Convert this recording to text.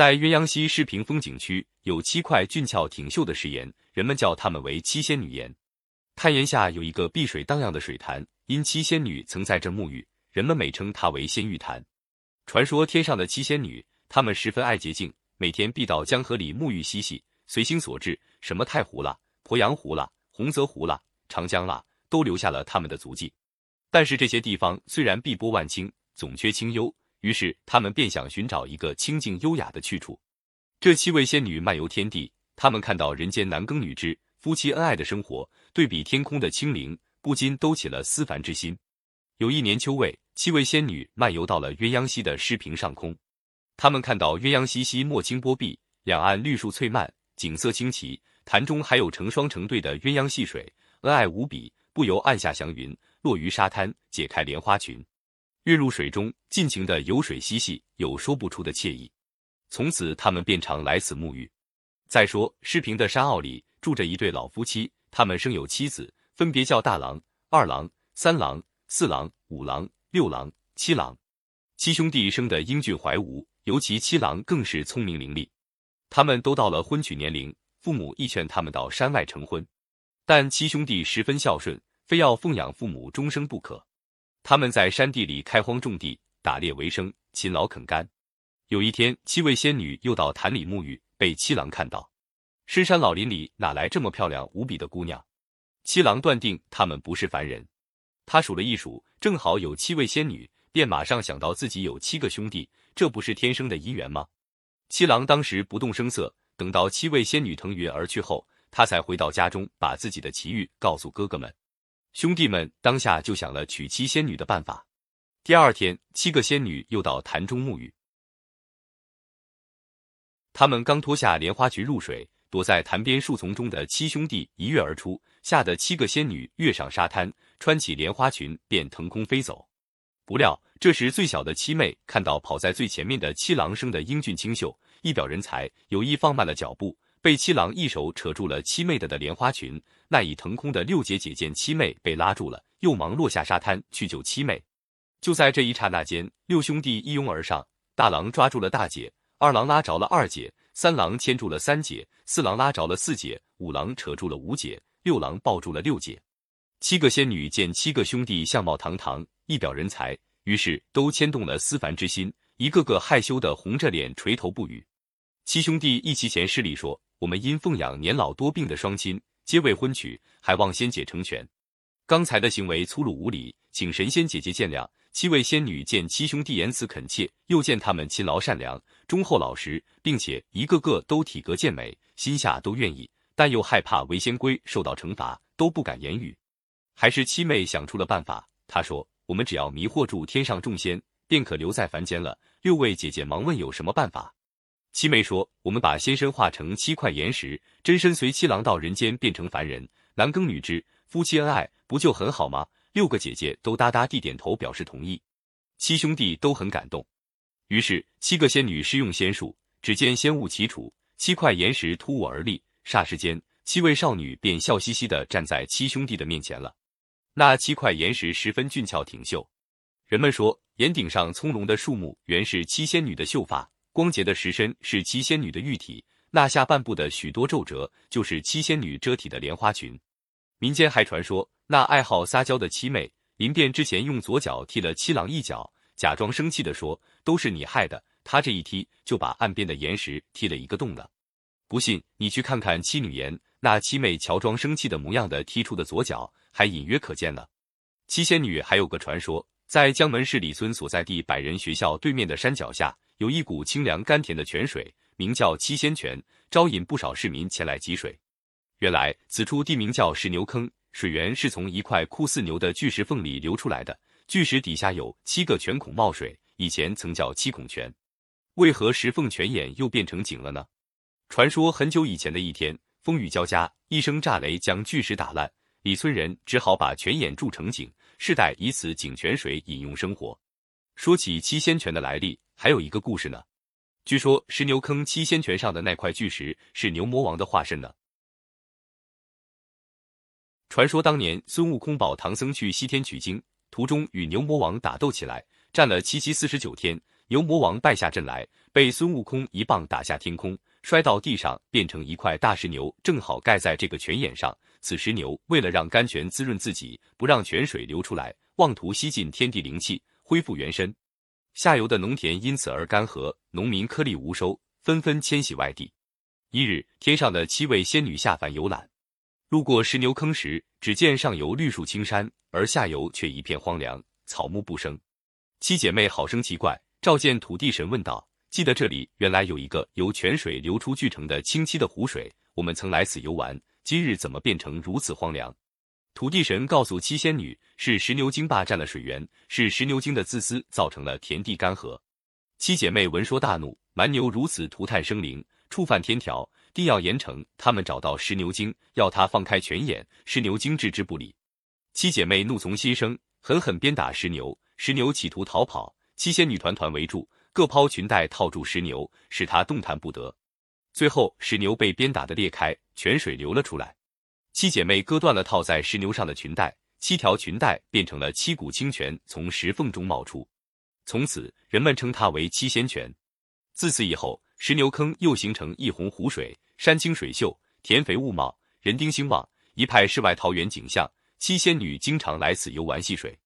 在鸳鸯溪视平风景区有七块俊俏挺秀的石岩，人们叫它们为七仙女岩。滩岩下有一个碧水荡漾的水潭，因七仙女曾在这沐浴，人们美称它为仙玉潭。传说天上的七仙女，她们十分爱洁净，每天必到江河里沐浴嬉戏，随心所至，什么太湖啦、鄱阳湖啦、洪泽湖啦、长江啦，都留下了他们的足迹。但是这些地方虽然碧波万顷，总缺清幽。于是他们便想寻找一个清静优雅的去处。这七位仙女漫游天地，他们看到人间男耕女织、夫妻恩爱的生活，对比天空的清灵，不禁都起了思凡之心。有一年秋未，七位仙女漫游到了鸳鸯溪的诗屏上空，他们看到鸳鸯溪溪墨清波碧，两岸绿树翠蔓，景色清奇，潭中还有成双成对的鸳鸯戏水，恩爱无比，不由按下祥云，落于沙滩，解开莲花裙。跃入水中，尽情的游水嬉戏，有说不出的惬意。从此，他们便常来此沐浴。再说，诗平的山坳里住着一对老夫妻，他们生有七子，分别叫大郎、二郎、三郎、四郎、五郎、六郎、七郎。七兄弟生得英俊怀吾，尤其七郎更是聪明伶俐。他们都到了婚娶年龄，父母亦劝他们到山外成婚，但七兄弟十分孝顺，非要奉养父母终生不可。他们在山地里开荒种地，打猎为生，勤劳肯干。有一天，七位仙女又到潭里沐浴，被七郎看到。深山老林里哪来这么漂亮无比的姑娘？七郎断定她们不是凡人。他数了一数，正好有七位仙女，便马上想到自己有七个兄弟，这不是天生的姻缘吗？七郎当时不动声色，等到七位仙女腾云而去后，他才回到家中，把自己的奇遇告诉哥哥们。兄弟们当下就想了娶妻仙女的办法。第二天，七个仙女又到潭中沐浴。他们刚脱下莲花裙入水，躲在潭边树丛中的七兄弟一跃而出，吓得七个仙女跃上沙滩，穿起莲花裙便腾空飞走。不料这时最小的七妹看到跑在最前面的七郎生的英俊清秀，一表人才，有意放慢了脚步。被七郎一手扯住了七妹的的莲花裙，那已腾空的六姐姐见七妹被拉住了，又忙落下沙滩去救七妹。就在这一刹那间，六兄弟一拥而上，大郎抓住了大姐，二郎拉着了二姐，三郎牵住了三姐，四郎拉着了四姐，五郎扯住了五姐，六郎抱住了六姐。七个仙女见七个兄弟相貌堂堂，一表人才，于是都牵动了思凡之心，一个个害羞的红着脸垂头不语。七兄弟一齐前施礼说。我们因奉养年老多病的双亲，皆未婚娶，还望仙姐成全。刚才的行为粗鲁无礼，请神仙姐姐见谅。七位仙女见七兄弟言辞恳切，又见他们勤劳善良、忠厚老实，并且一个个都体格健美，心下都愿意，但又害怕为仙龟受到惩罚，都不敢言语。还是七妹想出了办法，她说：“我们只要迷惑住天上众仙，便可留在凡间了。”六位姐姐忙问有什么办法。七妹说：“我们把仙身化成七块岩石，真身随七郎到人间，变成凡人，男耕女织，夫妻恩爱，不就很好吗？”六个姐姐都哒哒地点头表示同意。七兄弟都很感动，于是七个仙女施用仙术，只见仙雾齐出，七块岩石突兀而立，霎时间，七位少女便笑嘻嘻地站在七兄弟的面前了。那七块岩石十分俊俏挺秀，人们说岩顶上葱茏的树木原是七仙女的秀发。光洁的石身是七仙女的玉体，那下半部的许多皱褶就是七仙女遮体的莲花裙。民间还传说，那爱好撒娇的七妹临变之前用左脚踢了七郎一脚，假装生气的说：“都是你害的。”他这一踢就把岸边的岩石踢了一个洞了。不信你去看看七女岩，那七妹乔装生气的模样的踢出的左脚，还隐约可见了。七仙女还有个传说，在江门市李村所在地百人学校对面的山脚下。有一股清凉甘甜的泉水，名叫七仙泉，招引不少市民前来汲水。原来此处地名叫石牛坑，水源是从一块酷似牛的巨石缝里流出来的，巨石底下有七个泉孔冒水，以前曾叫七孔泉。为何石缝泉眼又变成井了呢？传说很久以前的一天，风雨交加，一声炸雷将巨石打烂，李村人只好把泉眼筑成井，世代以此井泉水饮用生活。说起七仙泉的来历。还有一个故事呢，据说石牛坑七仙泉上的那块巨石是牛魔王的化身呢。传说当年孙悟空保唐僧去西天取经，途中与牛魔王打斗起来，战了七七四十九天，牛魔王败下阵来，被孙悟空一棒打下天空，摔到地上，变成一块大石牛，正好盖在这个泉眼上。此时牛为了让甘泉滋润自己，不让泉水流出来，妄图吸尽天地灵气，恢复元身。下游的农田因此而干涸，农民颗粒无收，纷纷迁徙外地。一日，天上的七位仙女下凡游览，路过石牛坑时，只见上游绿树青山，而下游却一片荒凉，草木不生。七姐妹好生奇怪。召见土地神，问道：“记得这里原来有一个由泉水流出聚成的清晰的湖水，我们曾来此游玩，今日怎么变成如此荒凉？”土地神告诉七仙女：“是石牛精霸占了水源，是石牛精的自私造成了田地干涸。”七姐妹闻说大怒，蛮牛如此涂炭生灵，触犯天条，定要严惩。他们找到石牛精，要他放开泉眼，石牛精置之不理。七姐妹怒从心生，狠狠鞭打石牛，石牛企图逃跑。七仙女团团围住，各抛裙带套住石牛，使它动弹不得。最后，石牛被鞭打的裂开，泉水流了出来。七姐妹割断了套在石牛上的裙带，七条裙带变成了七股清泉，从石缝中冒出。从此，人们称它为七仙泉。自此以后，石牛坑又形成一泓湖水，山清水秀，田肥物茂，人丁兴旺，一派世外桃源景象。七仙女经常来此游玩戏水。